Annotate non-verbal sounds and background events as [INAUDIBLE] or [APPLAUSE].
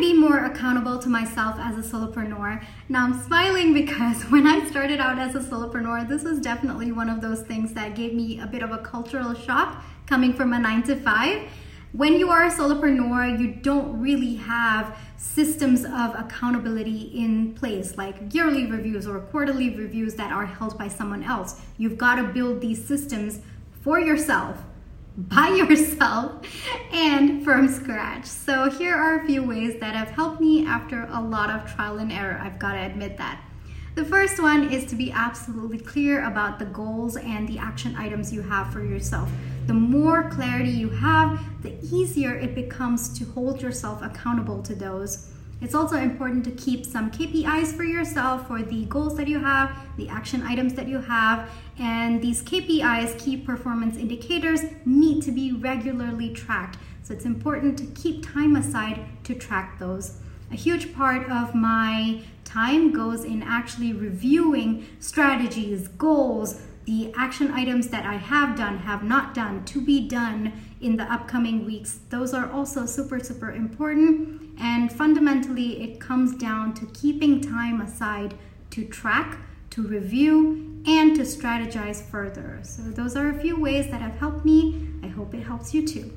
Be more accountable to myself as a solopreneur? Now I'm smiling because [LAUGHS] when I started out as a solopreneur, this was definitely one of those things that gave me a bit of a cultural shock coming from a nine to five. When you are a solopreneur, you don't really have systems of accountability in place, like yearly reviews or quarterly reviews that are held by someone else. You've got to build these systems for yourself by [LAUGHS] yourself and from scratch. So, here are a few ways that have helped me after a lot of trial and error. I've got to admit that. The first one is to be absolutely clear about the goals and the action items you have for yourself. The more clarity you have, the easier it becomes to hold yourself accountable to those. It's also important to keep some KPIs for yourself for the goals that you have, the action items that you have, and these KPIs, key performance indicators, need to be regularly tracked. So it's important to keep time aside to track those. A huge part of my time goes in actually reviewing strategies, goals, the action items that I have done, have not done, to be done in the upcoming weeks. Those are also super, super important. And fundamentally, it comes down to keeping time aside to track, to review, and to strategize further. So, those are a few ways that have helped me. I hope it helps you too.